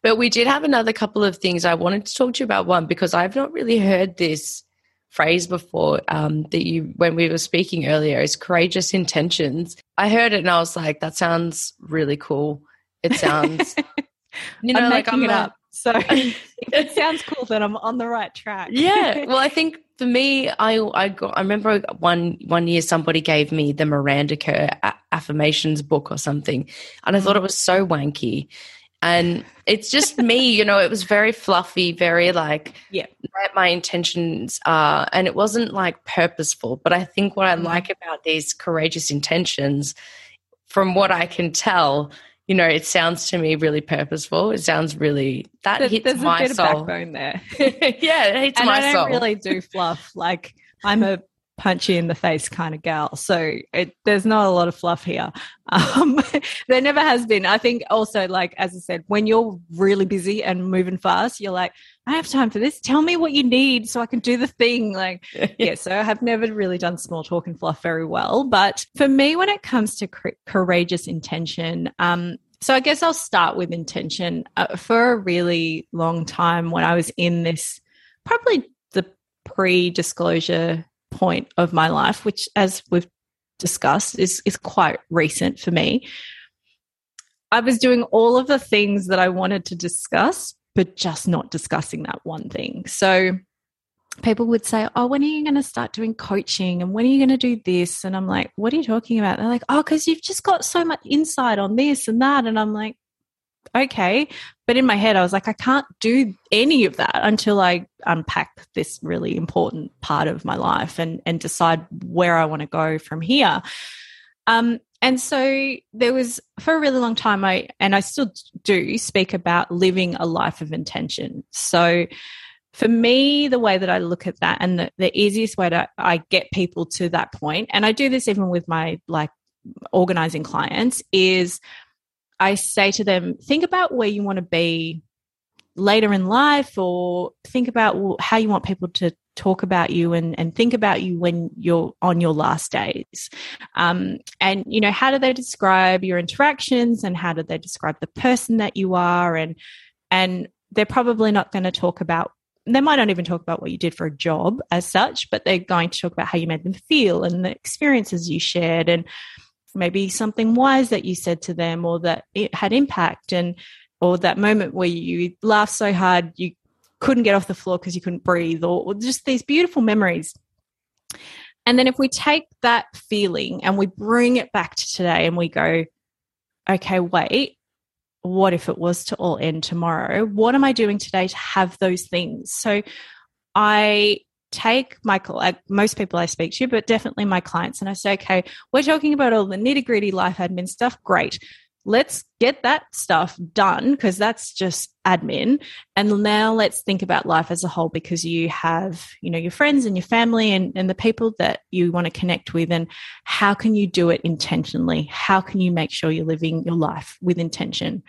S1: But we did have another couple of things I wanted to talk to you about. One, because I've not really heard this phrase before um, that you, when we were speaking earlier, is courageous intentions. I heard it and I was like, that sounds really cool. It sounds,
S2: you know, I'm like I'm it up. So it sounds cool that I'm on the right track.
S1: yeah. Well, I think for me, I I got I remember one one year somebody gave me the Miranda Kerr affirmations book or something, and I thought it was so wanky. And it's just me, you know, it was very fluffy, very like,
S2: yeah,
S1: my intentions are. And it wasn't like purposeful. But I think what I mm-hmm. like about these courageous intentions, from what I can tell, you know, it sounds to me really purposeful. It sounds really that
S2: there's,
S1: hits
S2: there's
S1: my
S2: a bit
S1: soul.
S2: Of backbone there.
S1: yeah, it hits my soul.
S2: and
S1: my
S2: I don't
S1: soul.
S2: really do fluff. Like I'm a punchy in the face kind of gal. So it, there's not a lot of fluff here. Um, there never has been. I think also, like, as I said, when you're really busy and moving fast, you're like, I have time for this. Tell me what you need so I can do the thing. Like, yeah, so I have never really done small talk and fluff very well. But for me, when it comes to courageous intention, um, so I guess I'll start with intention. Uh, for a really long time, when I was in this, probably the pre disclosure point of my life, which, as we've discussed, is, is quite recent for me. I was doing all of the things that I wanted to discuss, but just not discussing that one thing. So people would say, Oh, when are you going to start doing coaching? And when are you going to do this? And I'm like, What are you talking about? they're like, Oh, because you've just got so much insight on this and that. And I'm like, okay. But in my head, I was like, I can't do any of that until I unpack this really important part of my life and, and decide where I want to go from here. Um, and so there was for a really long time i and i still do speak about living a life of intention so for me the way that i look at that and the, the easiest way to i get people to that point and i do this even with my like organizing clients is i say to them think about where you want to be later in life or think about how you want people to talk about you and, and think about you when you're on your last days. Um, and, you know, how do they describe your interactions and how do they describe the person that you are? And, and they're probably not going to talk about they might not even talk about what you did for a job as such, but they're going to talk about how you made them feel and the experiences you shared and maybe something wise that you said to them or that it had impact and or that moment where you laughed so hard you couldn't get off the floor because you couldn't breathe, or, or just these beautiful memories. And then if we take that feeling and we bring it back to today and we go, okay, wait, what if it was to all end tomorrow? What am I doing today to have those things? So I take my like uh, most people I speak to, but definitely my clients, and I say, okay, we're talking about all the nitty gritty life admin stuff. Great. Let's get that stuff done because that's just admin and now let's think about life as a whole because you have you know your friends and your family and, and the people that you want to connect with and how can you do it intentionally? How can you make sure you're living your life with intention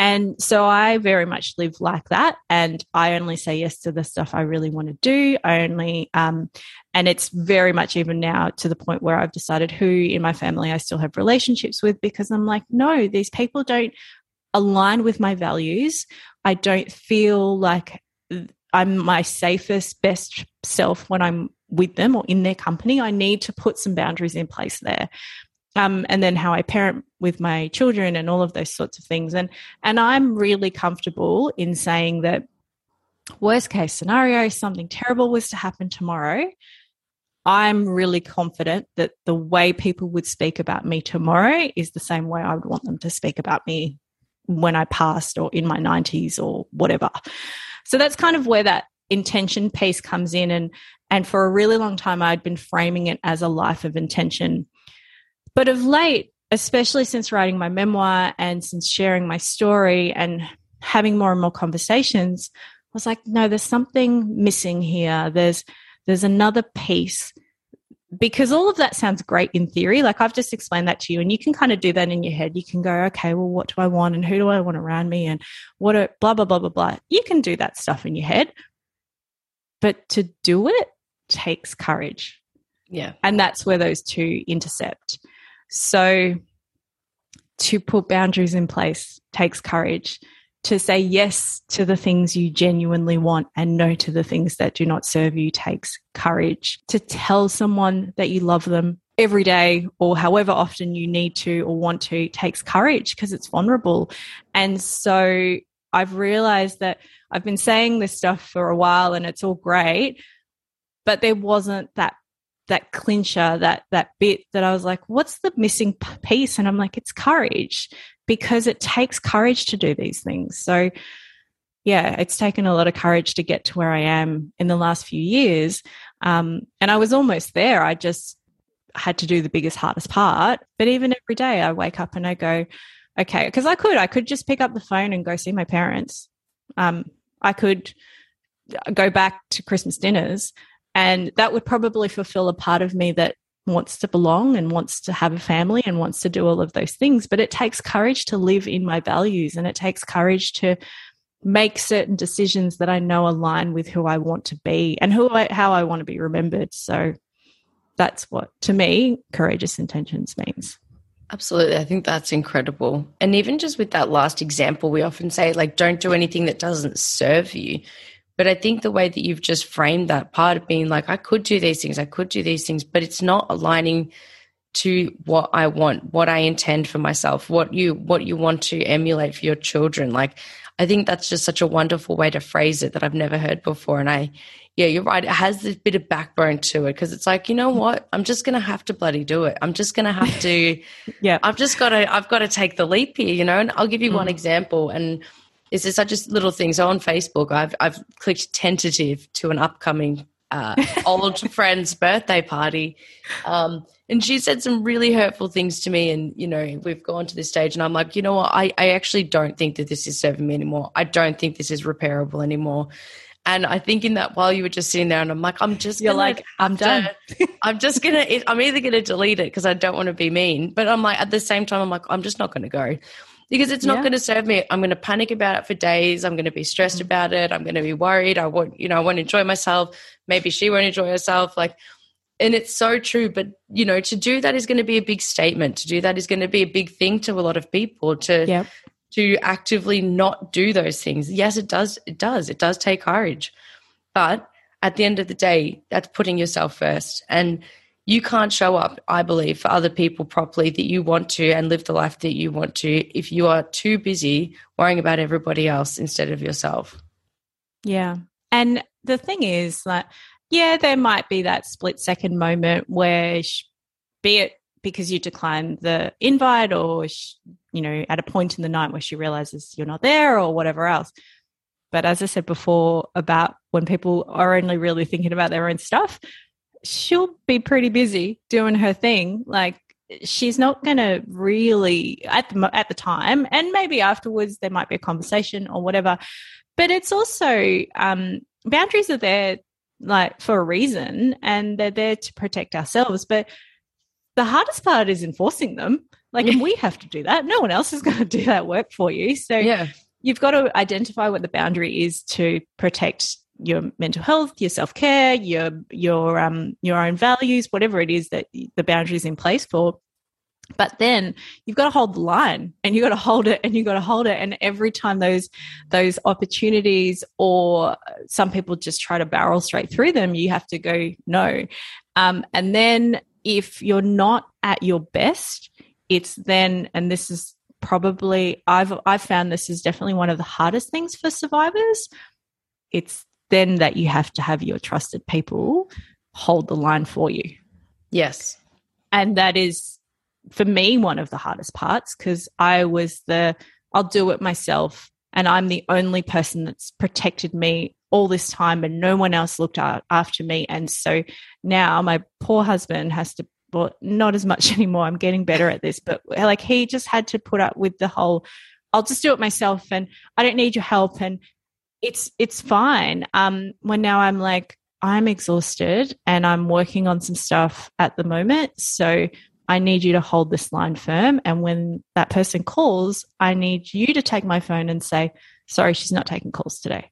S2: and so I very much live like that. And I only say yes to the stuff I really want to do. I only, um, and it's very much even now to the point where I've decided who in my family I still have relationships with because I'm like, no, these people don't align with my values. I don't feel like I'm my safest, best self when I'm with them or in their company. I need to put some boundaries in place there um, and then how I parent with my children and all of those sorts of things. And and I'm really comfortable in saying that worst case scenario, something terrible was to happen tomorrow. I'm really confident that the way people would speak about me tomorrow is the same way I would want them to speak about me when I passed or in my 90s or whatever. So that's kind of where that intention piece comes in and and for a really long time I'd been framing it as a life of intention but of late, especially since writing my memoir and since sharing my story and having more and more conversations, I was like, no, there's something missing here. There's there's another piece because all of that sounds great in theory. Like I've just explained that to you, and you can kind of do that in your head. You can go, okay, well, what do I want, and who do I want around me, and what, are, blah blah blah blah blah. You can do that stuff in your head, but to do it takes courage.
S1: Yeah,
S2: and that's where those two intercept. So to put boundaries in place takes courage. To say yes to the things you genuinely want and no to the things that do not serve you takes courage. To tell someone that you love them every day or however often you need to or want to takes courage because it's vulnerable. And so I've realized that I've been saying this stuff for a while and it's all great, but there wasn't that that clincher, that that bit that I was like, what's the missing piece? And I'm like, it's courage because it takes courage to do these things. So yeah, it's taken a lot of courage to get to where I am in the last few years. Um, and I was almost there. I just had to do the biggest, hardest part. But even every day I wake up and I go, okay, because I could, I could just pick up the phone and go see my parents. Um, I could go back to Christmas dinners and that would probably fulfill a part of me that wants to belong and wants to have a family and wants to do all of those things. But it takes courage to live in my values and it takes courage to make certain decisions that I know align with who I want to be and who I, how I want to be remembered. So that's what, to me, courageous intentions means.
S1: Absolutely. I think that's incredible. And even just with that last example, we often say, like, don't do anything that doesn't serve you. But I think the way that you've just framed that part of being like, I could do these things, I could do these things, but it's not aligning to what I want, what I intend for myself, what you what you want to emulate for your children. Like I think that's just such a wonderful way to phrase it that I've never heard before. And I yeah, you're right. It has this bit of backbone to it because it's like, you know what? I'm just gonna have to bloody do it. I'm just gonna have to
S2: yeah.
S1: I've just gotta I've got to take the leap here, you know. And I'll give you mm. one example and is there such a little thing? So on Facebook, I've I've clicked tentative to an upcoming uh, old friend's birthday party. Um, and she said some really hurtful things to me. And, you know, we've gone to this stage and I'm like, you know what? I, I actually don't think that this is serving me anymore. I don't think this is repairable anymore. And I think in that while you were just sitting there and I'm like, I'm just
S2: You're like, I'm done.
S1: I'm just gonna I'm either gonna delete it because I don't want to be mean. But I'm like at the same time, I'm like, I'm just not gonna go. Because it's not
S2: Yeah.
S1: going to serve me. I'm going to panic about it for days. I'm going to be stressed
S2: Mm.
S1: about it. I'm going to be worried. I want, you know, I want to enjoy myself. Maybe she won't enjoy herself. Like, and it's so true. But, you know, to do that is going to be a big statement. To do that is going to be a big thing to a lot of people to,
S2: Yep.
S1: to actively not do those things. Yes, it does. It does. It does take courage. But at the end of the day, that's putting yourself first. And you can't show up, I believe, for other people properly that you want to and live the life that you want to if you are too busy worrying about everybody else instead of yourself.
S2: Yeah. And the thing is that, yeah, there might be that split second moment where, be it because you decline the invite or, you know, at a point in the night where she realizes you're not there or whatever else. But as I said before about when people are only really thinking about their own stuff, she'll be pretty busy doing her thing. Like she's not going to really at the at the time, and maybe afterwards there might be a conversation or whatever. But it's also um, boundaries are there like for a reason, and they're there to protect ourselves. But the hardest part is enforcing them. Like, and we have to do that. No one else is going to do that work for you. So
S1: Yeah.
S2: you've got to identify what the boundary is to protect your mental health, your self care, your your um your own values, whatever it is that the boundary is in place for. But then you've got to hold the line, and you've got to hold it, and you've got to hold it. And every time those those opportunities, or some people just try to barrel straight through them, you have to go no. Um, and then if you're not at your best, it's then, and this is probably I've I've found this is definitely one of the hardest things for survivors. It's then that you have to have your trusted people hold the line for you.
S1: Yes.
S2: And that is for me one of the hardest parts because I was the I'll do it myself and I'm the only person that's protected me all this time and no one else looked a- after me and so now my poor husband has to well not as much anymore I'm getting better at this but like he just had to put up with the whole I'll just do it myself and I don't need your help and it's it's fine. Um when now I'm like I'm exhausted and I'm working on some stuff at the moment so I need you to hold this line firm. And when that person calls I need you to take my phone and say sorry she's not taking calls today.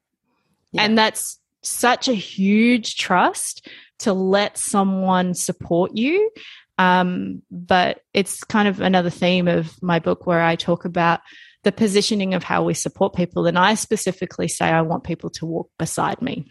S1: Yeah.
S2: and that's such a huge trust to let someone support you. Um, but it's kind of another theme of my book where I talk about the positioning of how we support people. And I specifically say I want people to walk beside me.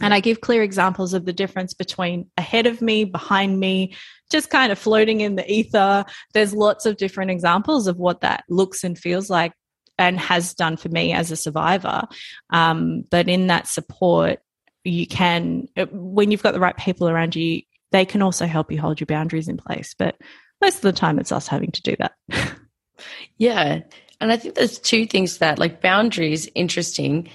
S2: And I give clear examples of the difference between ahead of me, behind me, just kind of floating in the ether. There's lots of different examples of what that looks and feels like and has done for me as a survivor. Um, but in that support, you can, when you've got the right people around you, they can also help you hold your boundaries in place. But most of the time, it's us having to do that.
S1: Yeah. And I think there's two things to that like boundaries, interesting.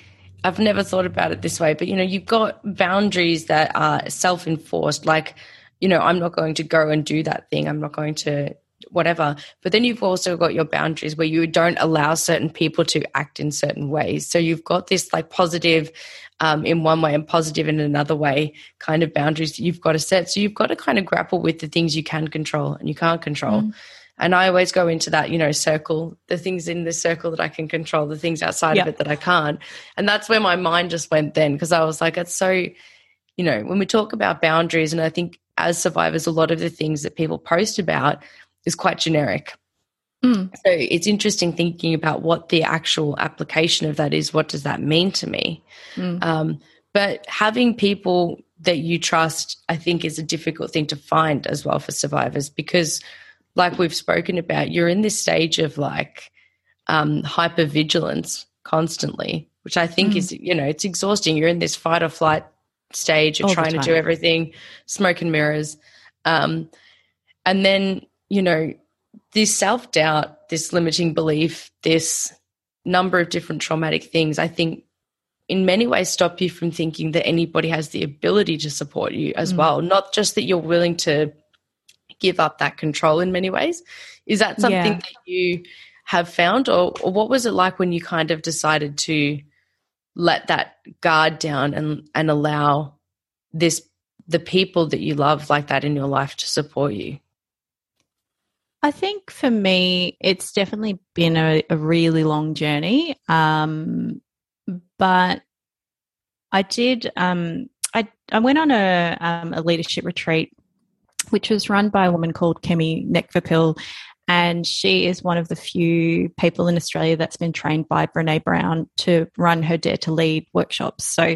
S1: I've never thought about it this way, but you know, you've got boundaries that are self enforced, like, you know, I'm not going to go and do that thing. I'm not going to whatever. But then you've also got your boundaries where you don't allow certain people to act in certain ways. So you've got this like positive um, in one way and positive in another way kind of boundaries that you've got to set. So you've got to kind of grapple with the things you can control and you can't control. And I always go into that, you know, circle, the things in the circle that I can control, the things outside
S2: Yeah.
S1: of it that I can't. And that's where my mind just went then because I was like, it's so, you know, when we talk about boundaries, and I think as survivors, a lot of the things that people post about is quite generic.
S2: Mm.
S1: So it's interesting thinking about what the actual application of that is. What does that mean to me?
S2: Mm.
S1: Um, but having people that you trust, I think, is a difficult thing to find as well for survivors because, like we've spoken about, you're in this stage of like um, hypervigilance constantly, which I think
S2: Mm.
S1: is, you know, it's exhausting. You're in this fight or flight stage. You're
S2: All
S1: trying to do everything, smoke and mirrors. Um, and then, you know, this self doubt, this limiting belief, this number of different traumatic things, I think in many ways stop you from thinking that anybody has the ability to support you as mm. well. Not just that you're willing to give up that control in many ways. Is that something yeah. that you have found, or, or what was it like when you kind of decided to let that guard down and and allow this the people that you love like that in your life to support you?
S2: I think for me, it's definitely been a, a really long journey. Um, but I did. Um, I I went on a um, a leadership retreat, which was run by a woman called Kemi Nekvapil, and she is one of the few people in Australia that's been trained by Brene Brown to run her Dare to Lead workshops. So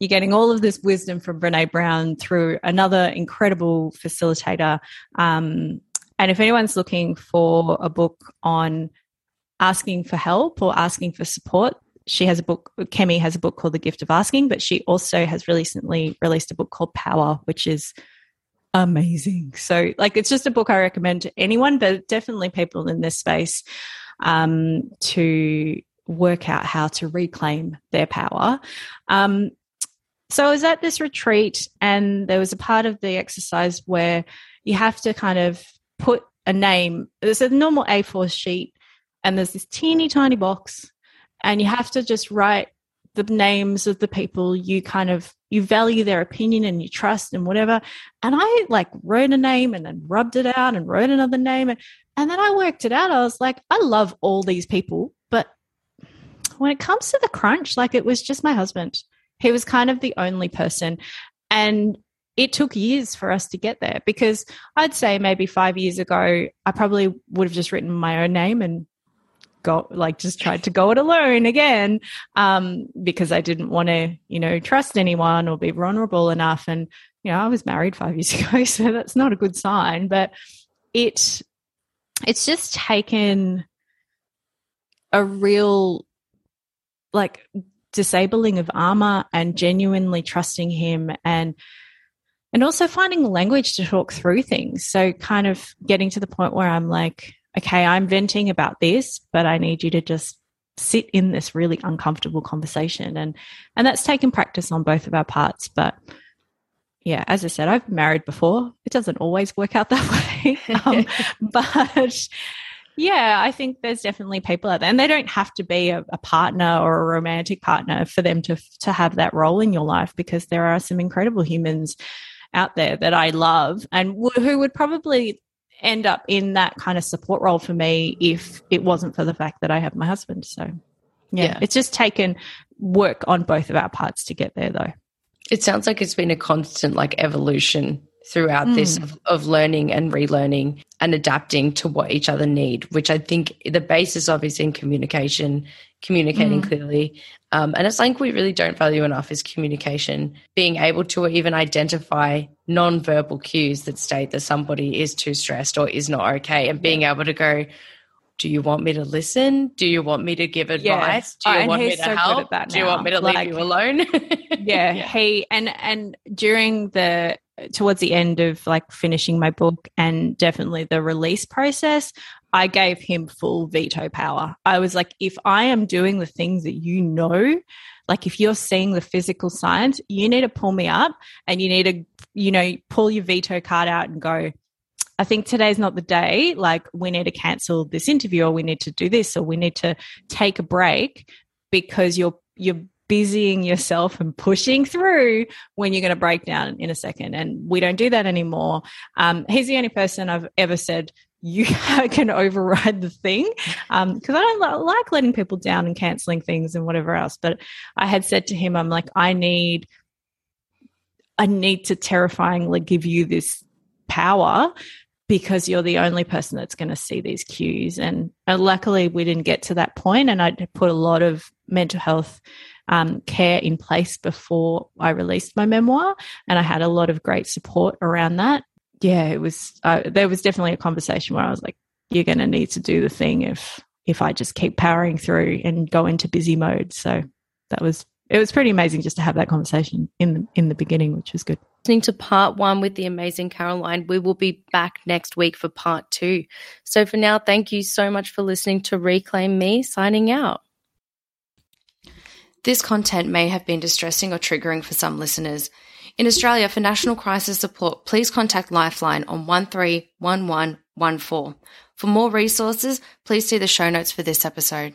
S2: you're getting all of this wisdom from Brene Brown through another incredible facilitator. Um, and if anyone's looking for a book on asking for help or asking for support, she has a book, Kemi has a book called The Gift of Asking, but she also has recently released a book called Power, which is amazing. So, like, it's just a book I recommend to anyone, but definitely people in this space um, to work out how to reclaim their power. Um, so, I was at this retreat, and there was a part of the exercise where you have to kind of put a name. There's a normal A4 sheet, and there's this teeny tiny box and you have to just write the names of the people you kind of you value their opinion and you trust and whatever. And i like wrote a name and then rubbed it out and wrote another name. And, and then i worked it out. I was like i love all these people but when it comes to the crunch like it was just my husband. He was kind of the only person. And it took years for us to get there because i'd say maybe five years ago i probably would have just written my own name and go like just tried to go it alone again um, because I didn't want to you know trust anyone or be vulnerable enough. And you know I was married 5 years ago so that's not a good sign. But it it's just taken a real like disabling of armor and genuinely trusting him and and also finding language to talk through things. So kind of getting to the point where I'm like okay, I'm venting about this, but I need you to just sit in this really uncomfortable conversation. And, and that's taken practice on both of our parts. But yeah, as I said, I've been married before. It doesn't always work out that way. um, but yeah, I think there's definitely people out there, and they don't have to be a, a, partner or a romantic partner for them to to have that role in your life, because there are some incredible humans out there that I love and who would probably end up in that kind of support role for me if it wasn't for the fact that I have my husband. So, yeah, yeah. it's just taken work on both of our parts to get there, though.
S1: It sounds like it's been a constant like evolution throughout mm. this of, of, learning and relearning and adapting to what each other need, which I think the basis of is in communication, communicating mm. clearly. Um, and it's something we really don't value enough is communication, being able to even identify non-verbal cues that state that somebody is too stressed or is not okay and being able to go, do you want me to listen? Do you want me to give advice? Yeah. Do you want me to so help? Do you want me to like, leave you alone?
S2: yeah, yeah, he and and during the towards the end of like finishing my book and definitely the release process, I gave him full veto power. I was like, if I am doing the things that you know, like if you're seeing the physical signs, you need to pull me up and you need to, you know, pull your veto card out and go, I think today's not the day. Like, we need to cancel this interview, or we need to do this, or we need to take a break because you're you're busying yourself and pushing through when you're going to break down in a second. And we don't do that anymore. Um, he's the only person I've ever said you can override the thing because um, I don't like letting people down and canceling things and whatever else. But I had said to him, I'm like, I need, I need to terrifyingly give you this power because you're the only person that's going to see these cues. And uh, luckily, we didn't get to that point, and I put a lot of mental health um, care in place before I released my memoir, and I had a lot of great support around that. Yeah, it was. Uh, there was definitely a conversation where I was like, "You're going to need to do the thing if if I just keep powering through and go into busy mode." So that was it was pretty amazing just to have that conversation in the, in the beginning, which was good
S1: listening to part one with the amazing Caroline. We will be back next week for part two. So for now, thank you so much for listening to Reclaim Me, signing out. This content may have been distressing or triggering for some listeners. In Australia, for national crisis support, please contact Lifeline on 131114. For more resources, please see the show notes for this episode.